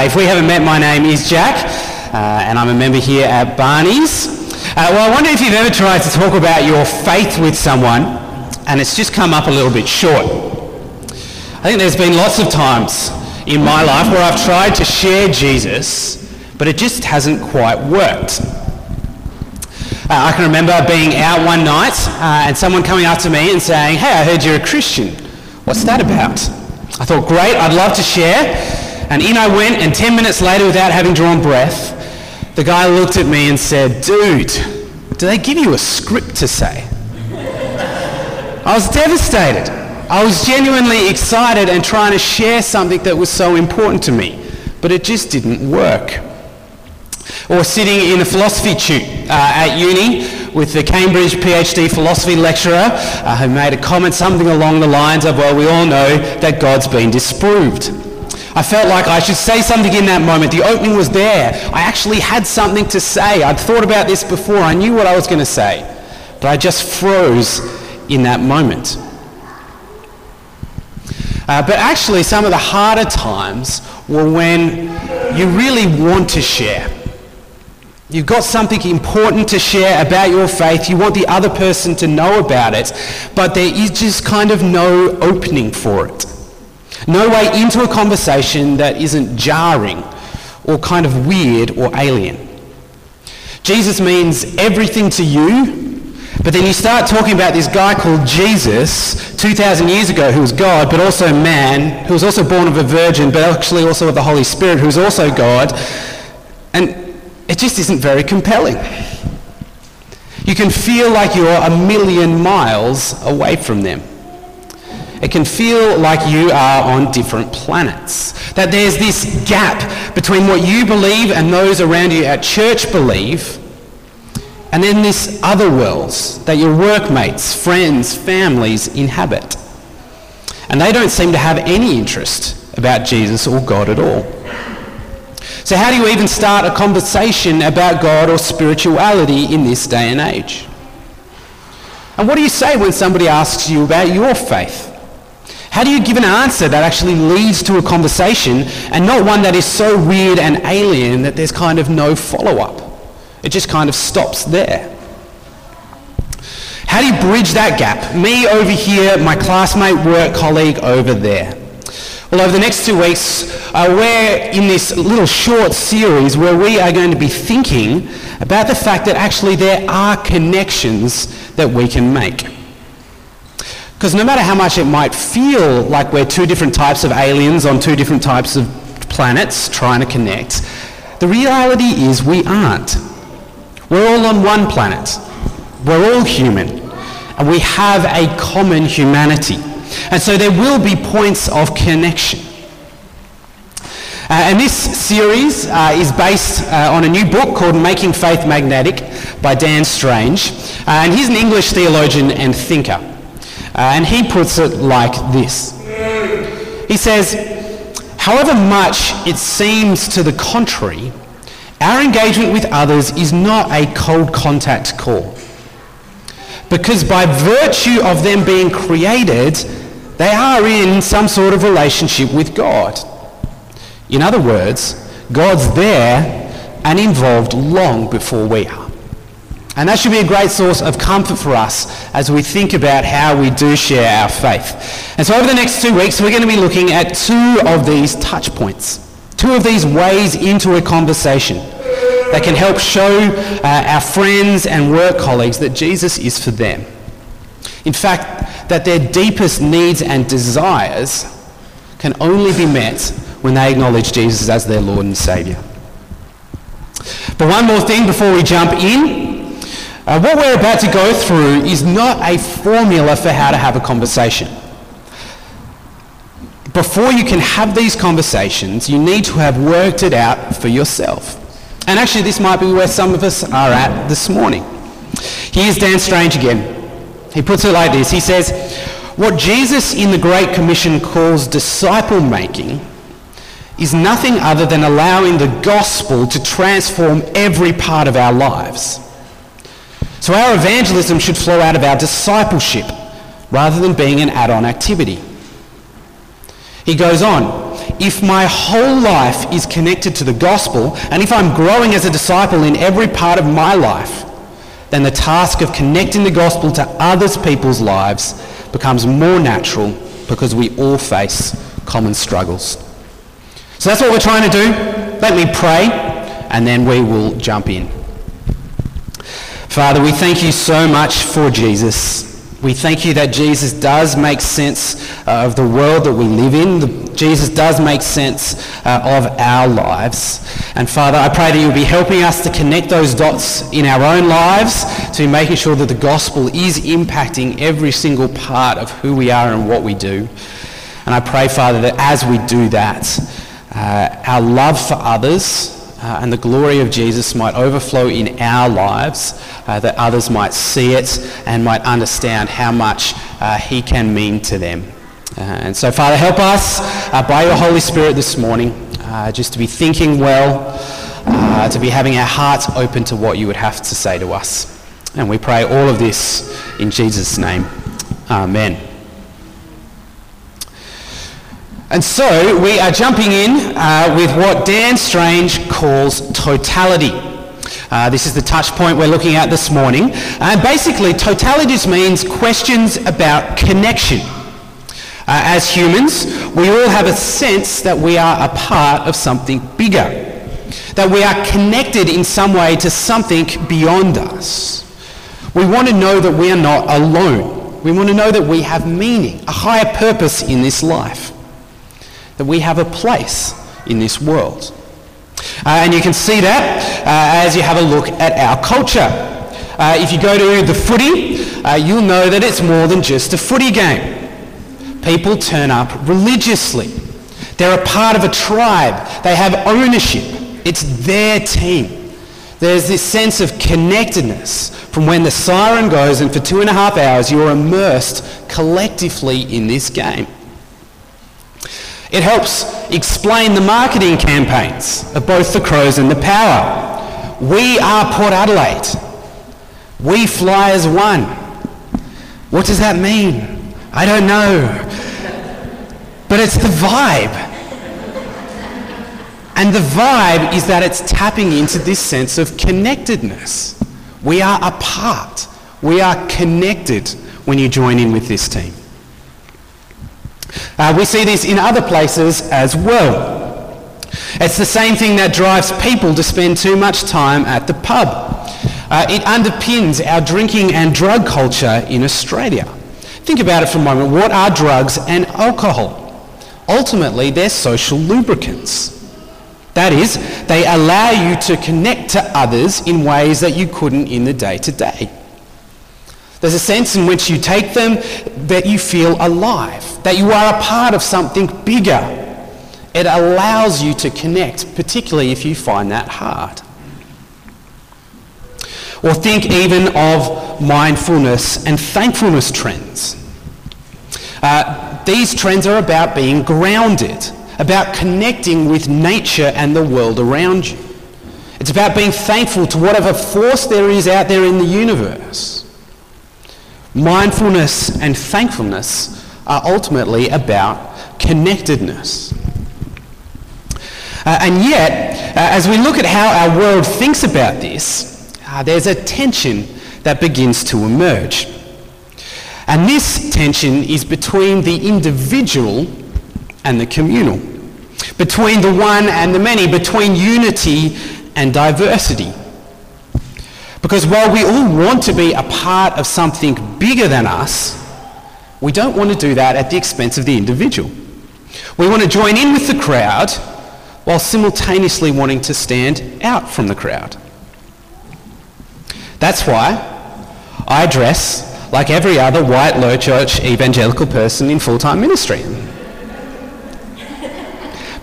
Uh, if we haven't met, my name is Jack, uh, and I'm a member here at Barney's. Uh, well, I wonder if you've ever tried to talk about your faith with someone and it's just come up a little bit short. I think there's been lots of times in my life where I've tried to share Jesus, but it just hasn't quite worked. Uh, I can remember being out one night uh, and someone coming up to me and saying, Hey, I heard you're a Christian. What's that about? I thought, Great, I'd love to share. And in I went, and 10 minutes later, without having drawn breath, the guy looked at me and said, Dude, do they give you a script to say? I was devastated. I was genuinely excited and trying to share something that was so important to me, but it just didn't work. Or sitting in a philosophy tube uh, at uni with the Cambridge PhD philosophy lecturer uh, who made a comment something along the lines of, well, we all know that God's been disproved. I felt like I should say something in that moment. The opening was there. I actually had something to say. I'd thought about this before. I knew what I was going to say. But I just froze in that moment. Uh, but actually, some of the harder times were when you really want to share. You've got something important to share about your faith. You want the other person to know about it, but there is just kind of no opening for it. No way into a conversation that isn't jarring or kind of weird or alien. Jesus means everything to you, but then you start talking about this guy called Jesus 2,000 years ago who was God, but also man, who was also born of a virgin, but actually also of the Holy Spirit, who is also God. And it just isn't very compelling. You can feel like you're a million miles away from them. It can feel like you are on different planets. That there's this gap between what you believe and those around you at church believe, and then this other worlds that your workmates, friends, families inhabit. And they don't seem to have any interest about Jesus or God at all. So, how do you even start a conversation about God or spirituality in this day and age? And what do you say when somebody asks you about your faith? How do you give an answer that actually leads to a conversation and not one that is so weird and alien that there's kind of no follow-up? It just kind of stops there. How do you bridge that gap? Me over here, my classmate, work colleague over there. Well, over the next two weeks, uh, we're in this little short series where we are going to be thinking about the fact that actually there are connections that we can make. Because no matter how much it might feel like we're two different types of aliens on two different types of planets trying to connect, the reality is we aren't. We're all on one planet. We're all human. And we have a common humanity. And so there will be points of connection. Uh, and this series uh, is based uh, on a new book called Making Faith Magnetic by Dan Strange. Uh, and he's an English theologian and thinker. Uh, and he puts it like this. He says, however much it seems to the contrary, our engagement with others is not a cold contact call. Because by virtue of them being created, they are in some sort of relationship with God. In other words, God's there and involved long before we are. And that should be a great source of comfort for us as we think about how we do share our faith. And so over the next two weeks, we're going to be looking at two of these touch points, two of these ways into a conversation that can help show uh, our friends and work colleagues that Jesus is for them. In fact, that their deepest needs and desires can only be met when they acknowledge Jesus as their Lord and Saviour. But one more thing before we jump in. Uh, what we're about to go through is not a formula for how to have a conversation. Before you can have these conversations, you need to have worked it out for yourself. And actually, this might be where some of us are at this morning. Here's Dan Strange again. He puts it like this. He says, what Jesus in the Great Commission calls disciple making is nothing other than allowing the gospel to transform every part of our lives. So our evangelism should flow out of our discipleship rather than being an add-on activity. He goes on, if my whole life is connected to the gospel, and if I'm growing as a disciple in every part of my life, then the task of connecting the gospel to others people's lives becomes more natural because we all face common struggles. So that's what we're trying to do. Let me pray and then we will jump in. Father, we thank you so much for Jesus. We thank you that Jesus does make sense uh, of the world that we live in. The, Jesus does make sense uh, of our lives. And Father, I pray that you'll be helping us to connect those dots in our own lives to making sure that the gospel is impacting every single part of who we are and what we do. And I pray, Father, that as we do that, uh, our love for others uh, and the glory of Jesus might overflow in our lives, uh, that others might see it and might understand how much uh, he can mean to them. Uh, and so, Father, help us uh, by your Holy Spirit this morning just to be thinking well, to be having our hearts open to what you would have to say to us. And we pray all of this in Jesus' name. Amen. And so we are jumping in uh, with what Dan Strange calls totality. Uh, this is the touch point we're looking at this morning. And basically, totality just means questions about connection. Uh, as humans, we all have a sense that we are a part of something bigger, that we are connected in some way to something beyond us. We want to know that we are not alone. We want to know that we have meaning, a higher purpose in this life that we have a place in this world. Uh, and you can see that uh, as you have a look at our culture. Uh, if you go to the footy, uh, you'll know that it's more than just a footy game. People turn up religiously. They're a part of a tribe. They have ownership. It's their team. There's this sense of connectedness from when the siren goes and for two and a half hours you're immersed collectively in this game. It helps explain the marketing campaigns of both the Crows and the Power. We are Port Adelaide. We fly as one. What does that mean? I don't know. But it's the vibe. And the vibe is that it's tapping into this sense of connectedness. We are a part. We are connected when you join in with this team. Uh, we see this in other places as well. It's the same thing that drives people to spend too much time at the pub. Uh, it underpins our drinking and drug culture in Australia. Think about it for a moment. What are drugs and alcohol? Ultimately, they're social lubricants. That is, they allow you to connect to others in ways that you couldn't in the day to day. There's a sense in which you take them that you feel alive, that you are a part of something bigger. It allows you to connect, particularly if you find that hard. Or think even of mindfulness and thankfulness trends. Uh, these trends are about being grounded, about connecting with nature and the world around you. It's about being thankful to whatever force there is out there in the universe. Mindfulness and thankfulness are ultimately about connectedness. Uh, and yet, uh, as we look at how our world thinks about this, uh, there's a tension that begins to emerge. And this tension is between the individual and the communal, between the one and the many, between unity and diversity. Because while we all want to be a part of something bigger than us, we don't want to do that at the expense of the individual. We want to join in with the crowd while simultaneously wanting to stand out from the crowd. That's why I dress like every other white low church evangelical person in full-time ministry.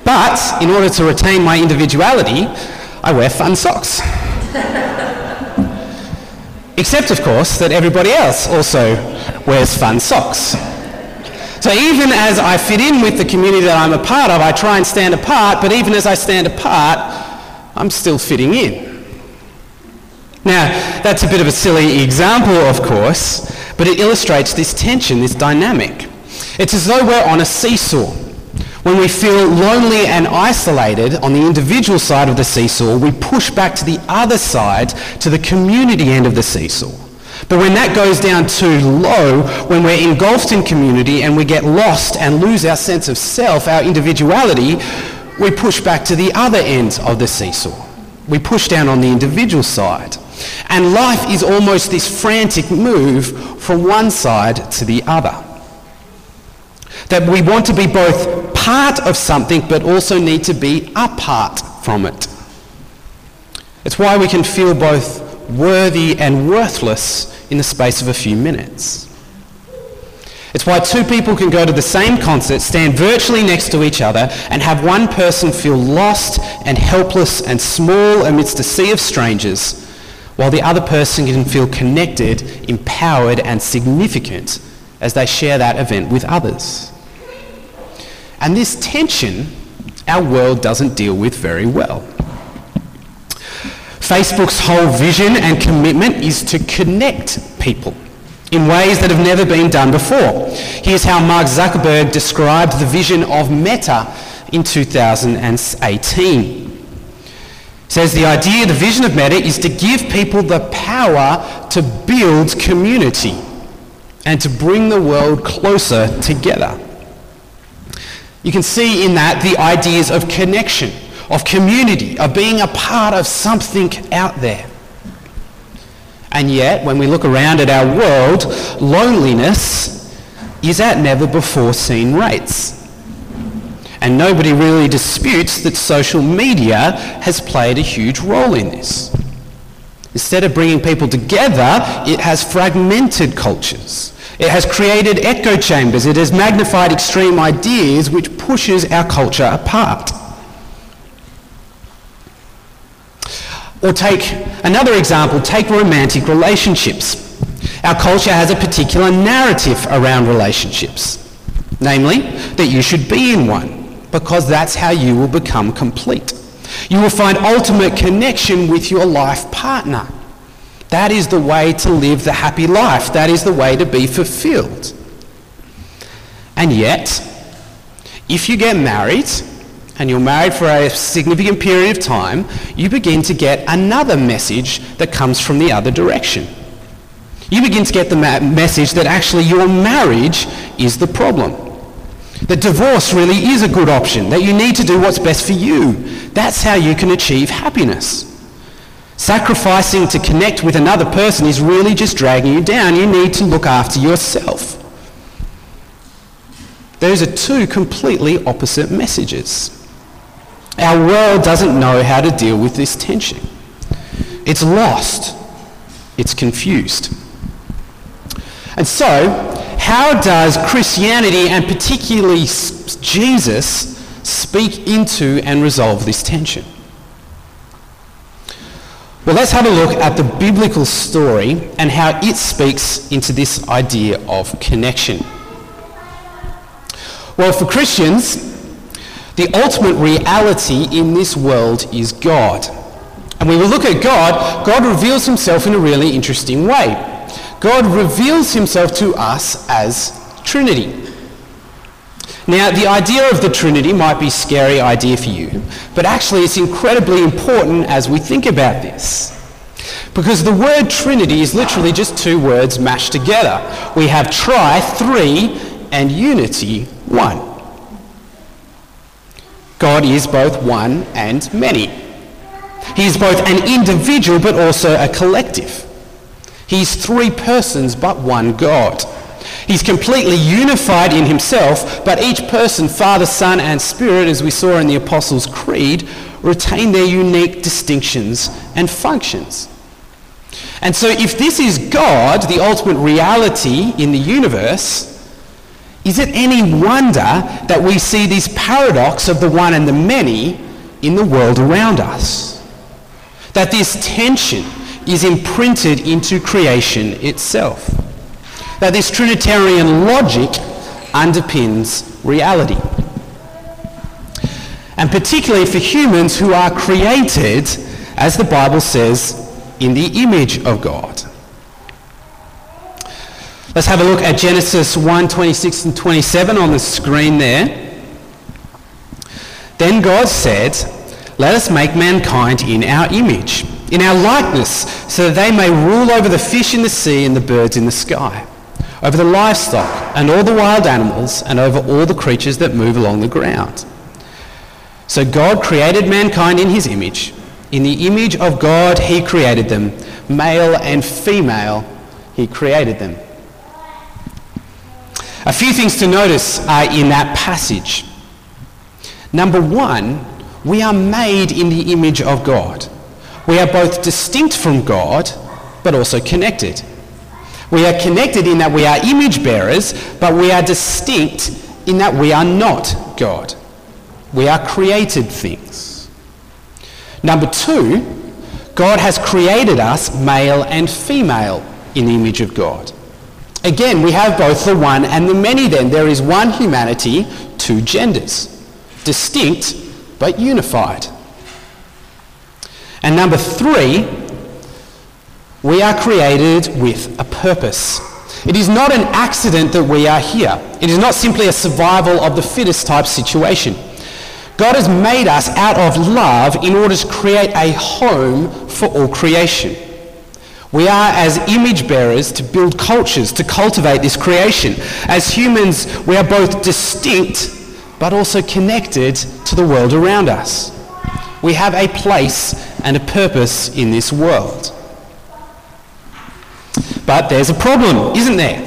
But in order to retain my individuality, I wear fun socks. Except, of course, that everybody else also wears fun socks. So even as I fit in with the community that I'm a part of, I try and stand apart, but even as I stand apart, I'm still fitting in. Now, that's a bit of a silly example, of course, but it illustrates this tension, this dynamic. It's as though we're on a seesaw. When we feel lonely and isolated on the individual side of the seesaw, we push back to the other side, to the community end of the seesaw. But when that goes down too low, when we're engulfed in community and we get lost and lose our sense of self, our individuality, we push back to the other end of the seesaw. We push down on the individual side. And life is almost this frantic move from one side to the other. That we want to be both part of something but also need to be apart from it. It's why we can feel both worthy and worthless in the space of a few minutes. It's why two people can go to the same concert, stand virtually next to each other, and have one person feel lost and helpless and small amidst a sea of strangers, while the other person can feel connected, empowered, and significant as they share that event with others. And this tension our world doesn't deal with very well. Facebook's whole vision and commitment is to connect people in ways that have never been done before. Here's how Mark Zuckerberg described the vision of Meta in 2018. He says the idea, the vision of Meta is to give people the power to build community and to bring the world closer together. You can see in that the ideas of connection, of community, of being a part of something out there. And yet, when we look around at our world, loneliness is at never before seen rates. And nobody really disputes that social media has played a huge role in this. Instead of bringing people together, it has fragmented cultures. It has created echo chambers. It has magnified extreme ideas which pushes our culture apart. Or take another example, take romantic relationships. Our culture has a particular narrative around relationships. Namely, that you should be in one, because that's how you will become complete. You will find ultimate connection with your life partner. That is the way to live the happy life. That is the way to be fulfilled. And yet, if you get married, and you're married for a significant period of time, you begin to get another message that comes from the other direction. You begin to get the ma- message that actually your marriage is the problem. That divorce really is a good option, that you need to do what's best for you. That's how you can achieve happiness. Sacrificing to connect with another person is really just dragging you down. You need to look after yourself. Those are two completely opposite messages. Our world doesn't know how to deal with this tension. It's lost. It's confused. And so, how does Christianity and particularly Jesus speak into and resolve this tension? Well, let's have a look at the biblical story and how it speaks into this idea of connection. Well, for Christians, the ultimate reality in this world is God. And when we look at God, God reveals himself in a really interesting way. God reveals himself to us as Trinity. Now, the idea of the Trinity might be a scary idea for you, but actually it's incredibly important as we think about this. Because the word Trinity is literally just two words mashed together. We have tri, three, and unity, one. God is both one and many. He is both an individual but also a collective. He's three persons but one God. He's completely unified in himself, but each person, Father, Son, and Spirit, as we saw in the Apostles' Creed, retain their unique distinctions and functions. And so, if this is God, the ultimate reality in the universe, is it any wonder that we see this paradox of the one and the many in the world around us? That this tension is imprinted into creation itself. That this Trinitarian logic underpins reality. And particularly for humans who are created, as the Bible says, in the image of God. Let's have a look at Genesis 1, 26 and 27 on the screen there. Then God said, Let us make mankind in our image, in our likeness, so that they may rule over the fish in the sea and the birds in the sky, over the livestock and all the wild animals, and over all the creatures that move along the ground. So God created mankind in his image. In the image of God, he created them. Male and female, he created them. A few things to notice are in that passage. Number one, we are made in the image of God. We are both distinct from God, but also connected. We are connected in that we are image bearers, but we are distinct in that we are not God. We are created things. Number two, God has created us male and female in the image of God. Again, we have both the one and the many then. There is one humanity, two genders. Distinct, but unified. And number three, we are created with a purpose. It is not an accident that we are here. It is not simply a survival of the fittest type situation. God has made us out of love in order to create a home for all creation. We are, as image bearers, to build cultures, to cultivate this creation. As humans, we are both distinct but also connected to the world around us. We have a place and a purpose in this world. But there's a problem, isn't there?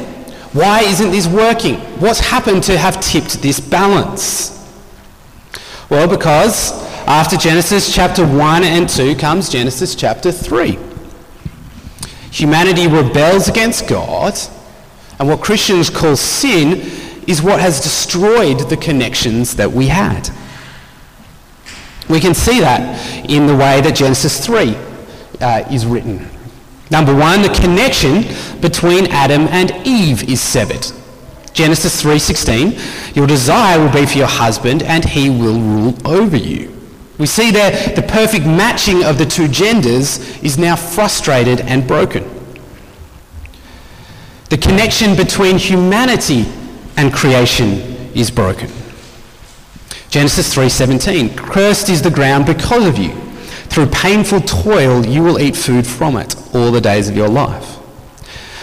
Why isn't this working? What's happened to have tipped this balance? Well, because after Genesis chapter 1 and 2 comes Genesis chapter 3. Humanity rebels against God, and what Christians call sin is what has destroyed the connections that we had. We can see that in the way that Genesis 3 uh, is written. Number one, the connection between Adam and Eve is severed. Genesis 3:16, your desire will be for your husband and he will rule over you. We see there the perfect matching of the two genders is now frustrated and broken. The connection between humanity and creation is broken. Genesis 3:17, cursed is the ground because of you. Through painful toil you will eat food from it all the days of your life.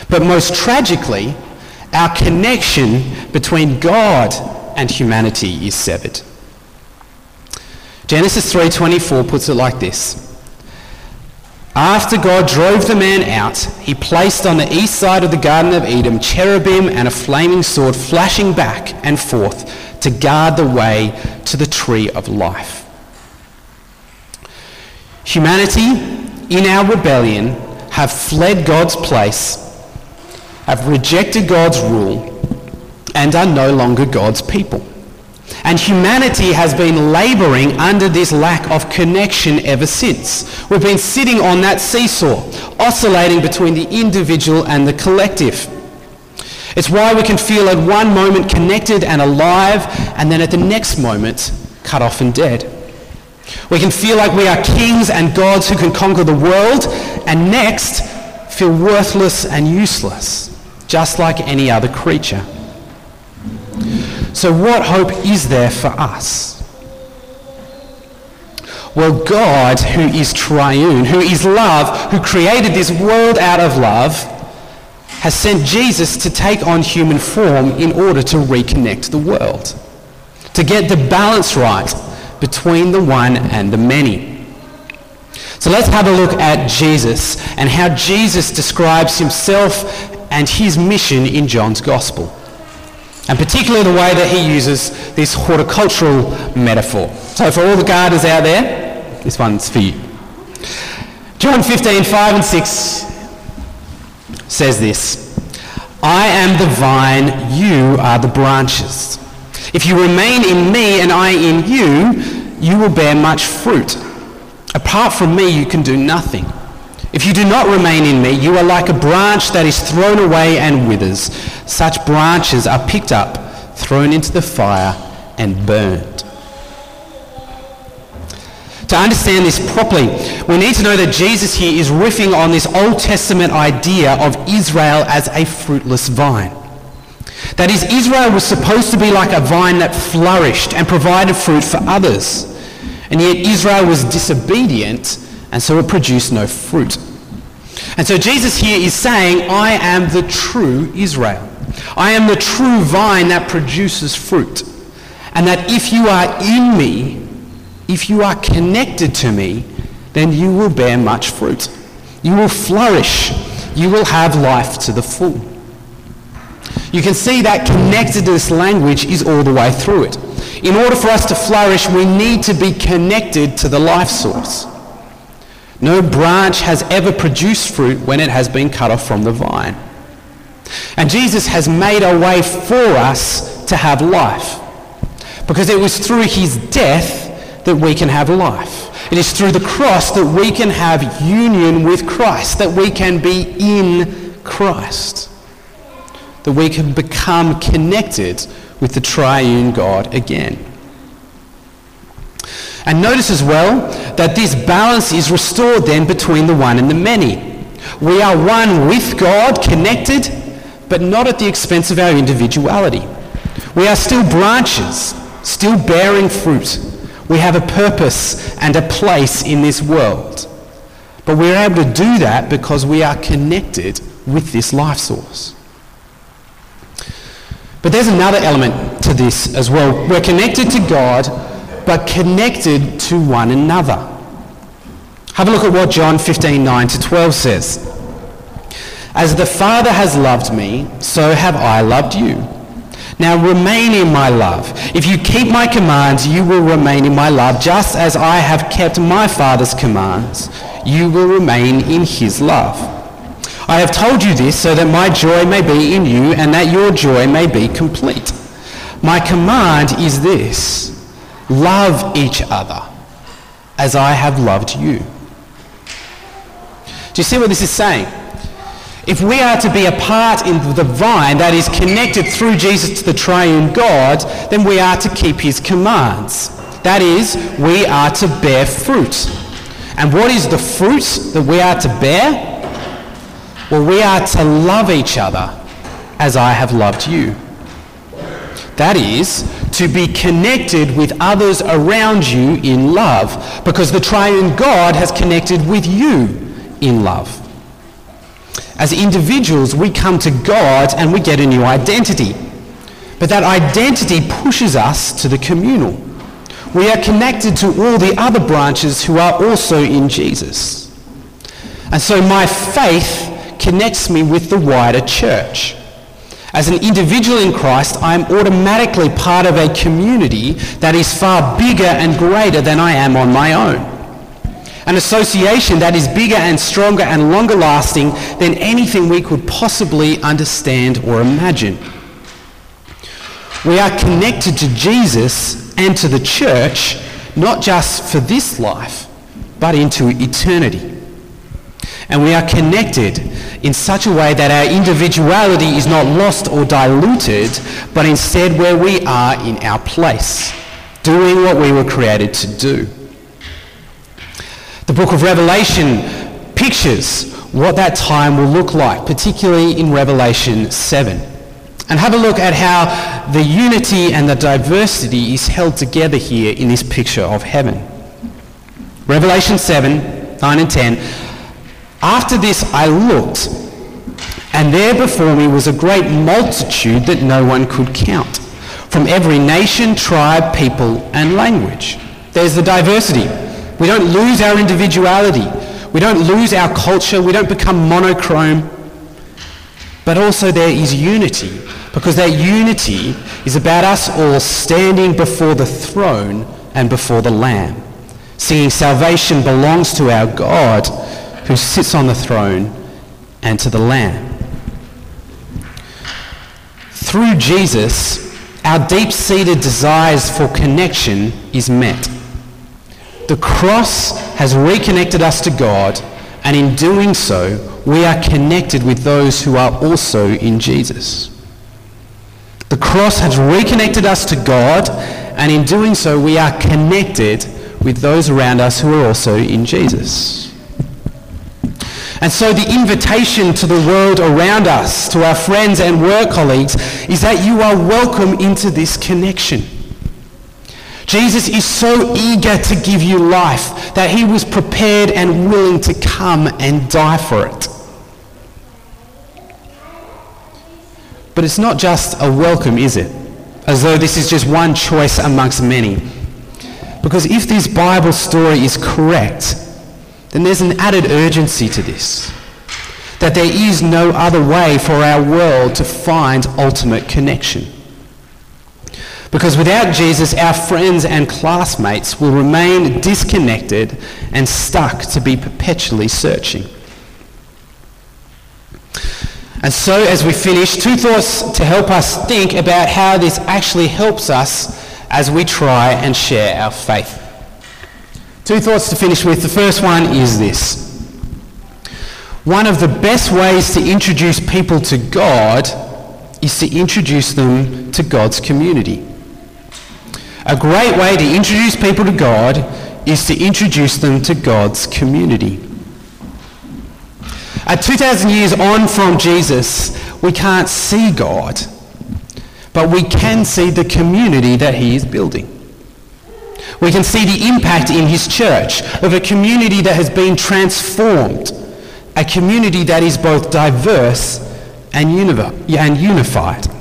But most tragically, our connection between God and humanity is severed. Genesis 3:24 puts it like this. After God drove the man out, he placed on the east side of the Garden of Eden cherubim and a flaming sword flashing back and forth to guard the way to the tree of life. Humanity, in our rebellion, have fled God's place, have rejected God's rule, and are no longer God's people. And humanity has been laboring under this lack of connection ever since. We've been sitting on that seesaw, oscillating between the individual and the collective. It's why we can feel at one moment connected and alive, and then at the next moment, cut off and dead. We can feel like we are kings and gods who can conquer the world, and next, feel worthless and useless, just like any other creature. So, what hope is there for us? Well, God, who is triune, who is love, who created this world out of love, has sent Jesus to take on human form in order to reconnect the world, to get the balance right between the one and the many. So let's have a look at Jesus and how Jesus describes himself and his mission in John's Gospel. And particularly the way that he uses this horticultural metaphor. So for all the gardeners out there, this one's for you. John 15, 5 and 6 says this. I am the vine, you are the branches. If you remain in me and I in you, you will bear much fruit. Apart from me, you can do nothing. If you do not remain in me, you are like a branch that is thrown away and withers. Such branches are picked up, thrown into the fire, and burned. To understand this properly, we need to know that Jesus here is riffing on this Old Testament idea of Israel as a fruitless vine. That is, Israel was supposed to be like a vine that flourished and provided fruit for others. And yet Israel was disobedient, and so it produced no fruit. And so Jesus here is saying, I am the true Israel. I am the true vine that produces fruit. And that if you are in me, if you are connected to me, then you will bear much fruit. You will flourish. You will have life to the full. You can see that connectedness language is all the way through it. In order for us to flourish, we need to be connected to the life source. No branch has ever produced fruit when it has been cut off from the vine. And Jesus has made a way for us to have life. Because it was through his death that we can have life. It is through the cross that we can have union with Christ, that we can be in Christ, that we can become connected with the triune God again. And notice as well that this balance is restored then between the one and the many. We are one with God, connected, but not at the expense of our individuality. We are still branches, still bearing fruit. We have a purpose and a place in this world. But we're able to do that because we are connected with this life source. But there's another element to this as well. We're connected to God, but connected to one another. Have a look at what John 15, 9 to 12 says. As the Father has loved me, so have I loved you. Now remain in my love. If you keep my commands, you will remain in my love, just as I have kept my Father's commands. You will remain in his love. I have told you this so that my joy may be in you and that your joy may be complete. My command is this love each other as I have loved you. Do you see what this is saying? If we are to be a part in the vine that is connected through Jesus to the triune God, then we are to keep his commands. That is, we are to bear fruit. And what is the fruit that we are to bear? Well, we are to love each other as I have loved you. That is, to be connected with others around you in love, because the triune God has connected with you in love. As individuals, we come to God and we get a new identity. But that identity pushes us to the communal. We are connected to all the other branches who are also in Jesus. And so my faith connects me with the wider church. As an individual in Christ, I am automatically part of a community that is far bigger and greater than I am on my own. An association that is bigger and stronger and longer lasting than anything we could possibly understand or imagine. We are connected to Jesus and to the church, not just for this life, but into eternity. And we are connected in such a way that our individuality is not lost or diluted, but instead where we are in our place, doing what we were created to do. The book of Revelation pictures what that time will look like, particularly in Revelation 7. And have a look at how the unity and the diversity is held together here in this picture of heaven. Revelation 7, 9 and 10 after this I looked, and there before me was a great multitude that no one could count, from every nation, tribe, people, and language. There's the diversity. We don't lose our individuality. We don't lose our culture. We don't become monochrome. But also there is unity, because that unity is about us all standing before the throne and before the Lamb, singing salvation belongs to our God who sits on the throne and to the Lamb. Through Jesus, our deep-seated desires for connection is met. The cross has reconnected us to God, and in doing so, we are connected with those who are also in Jesus. The cross has reconnected us to God, and in doing so, we are connected with those around us who are also in Jesus. And so the invitation to the world around us, to our friends and work colleagues, is that you are welcome into this connection. Jesus is so eager to give you life that he was prepared and willing to come and die for it. But it's not just a welcome, is it? As though this is just one choice amongst many. Because if this Bible story is correct, then there's an added urgency to this. That there is no other way for our world to find ultimate connection. Because without Jesus, our friends and classmates will remain disconnected and stuck to be perpetually searching. And so, as we finish, two thoughts to help us think about how this actually helps us as we try and share our faith. Two thoughts to finish with. The first one is this. One of the best ways to introduce people to God is to introduce them to God's community. A great way to introduce people to God is to introduce them to God's community. At 2,000 years on from Jesus, we can't see God, but we can see the community that he is building. We can see the impact in his church of a community that has been transformed, a community that is both diverse and, unified.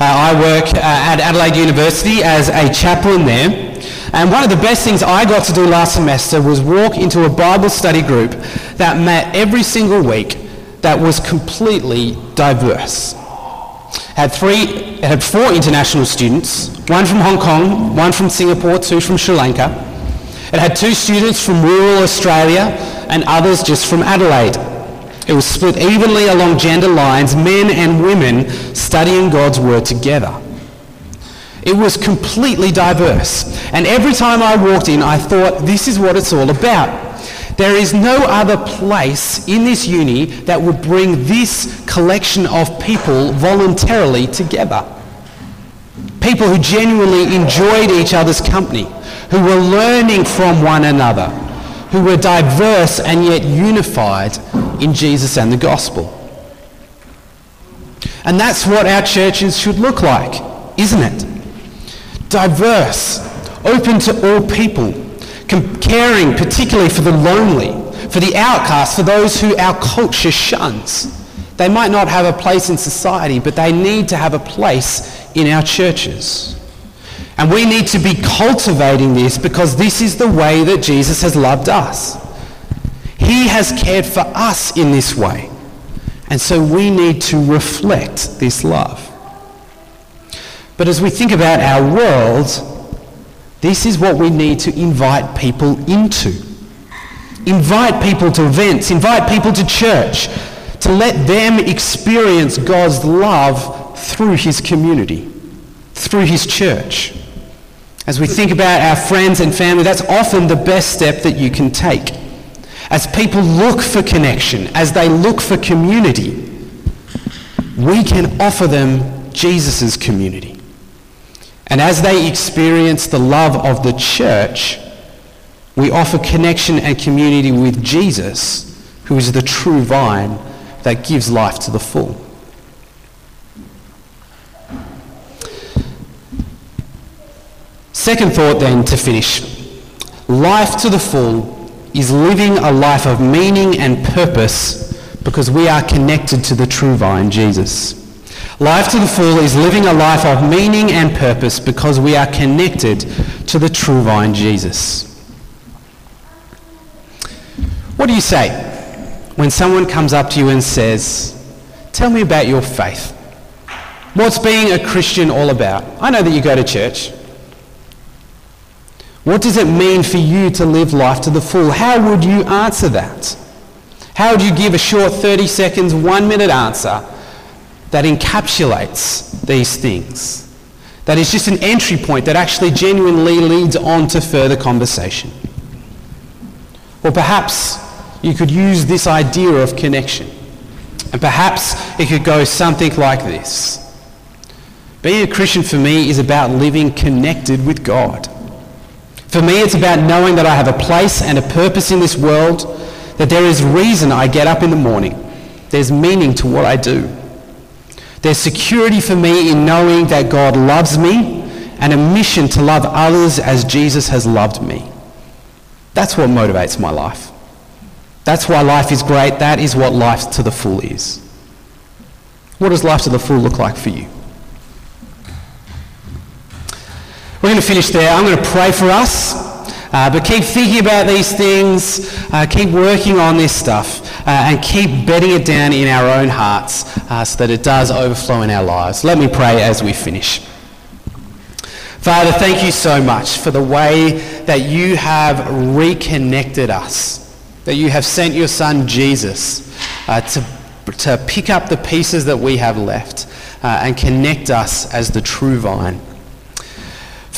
Uh, I work uh, at Adelaide University as a chaplain there. And one of the best things I got to do last semester was walk into a Bible study group that met every single week that was completely diverse. Had three, it had four international students, one from Hong Kong, one from Singapore, two from Sri Lanka. It had two students from rural Australia and others just from Adelaide. It was split evenly along gender lines, men and women studying God's Word together. It was completely diverse. And every time I walked in, I thought, this is what it's all about. There is no other place in this uni that would bring this collection of people voluntarily together. People who genuinely enjoyed each other's company, who were learning from one another, who were diverse and yet unified in Jesus and the gospel. And that's what our churches should look like, isn't it? Diverse, open to all people, caring particularly for the lonely, for the outcast, for those who our culture shuns. They might not have a place in society, but they need to have a place in our churches. And we need to be cultivating this because this is the way that Jesus has loved us. He has cared for us in this way. And so we need to reflect this love. But as we think about our world, this is what we need to invite people into. Invite people to events, invite people to church, to let them experience God's love through his community, through his church. As we think about our friends and family, that's often the best step that you can take. As people look for connection, as they look for community, we can offer them Jesus' community. And as they experience the love of the church, we offer connection and community with Jesus, who is the true vine that gives life to the full. Second thought, then, to finish. Life to the full is living a life of meaning and purpose because we are connected to the true vine, Jesus. Life to the full is living a life of meaning and purpose because we are connected to the true vine, Jesus. What do you say when someone comes up to you and says, Tell me about your faith? What's being a Christian all about? I know that you go to church. What does it mean for you to live life to the full? How would you answer that? How would you give a short 30 seconds, one minute answer that encapsulates these things? That is just an entry point that actually genuinely leads on to further conversation. Or perhaps you could use this idea of connection. And perhaps it could go something like this. Being a Christian for me is about living connected with God. For me, it's about knowing that I have a place and a purpose in this world, that there is reason I get up in the morning. There's meaning to what I do. There's security for me in knowing that God loves me and a mission to love others as Jesus has loved me. That's what motivates my life. That's why life is great. That is what life to the full is. What does life to the full look like for you? We're going to finish there. I'm going to pray for us. Uh, but keep thinking about these things, uh, keep working on this stuff, uh, and keep bedding it down in our own hearts uh, so that it does overflow in our lives. Let me pray as we finish. Father, thank you so much for the way that you have reconnected us, that you have sent your son Jesus uh, to, to pick up the pieces that we have left uh, and connect us as the true vine.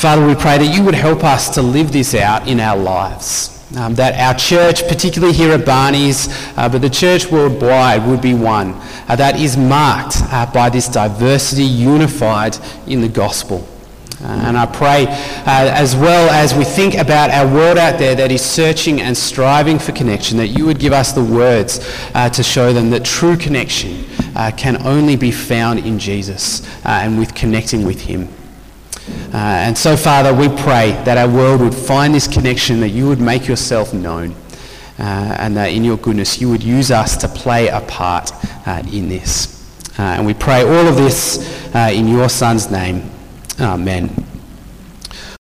Father, we pray that you would help us to live this out in our lives. Um, that our church, particularly here at Barney's, uh, but the church worldwide would be one uh, that is marked uh, by this diversity unified in the gospel. Uh, and I pray, uh, as well as we think about our world out there that is searching and striving for connection, that you would give us the words uh, to show them that true connection can only be found in Jesus and with connecting with him. Uh, and so, Father, we pray that our world would find this connection, that you would make yourself known, uh, and that in your goodness you would use us to play a part uh, in this. Uh, and we pray all of this uh, in your Son's name. Amen.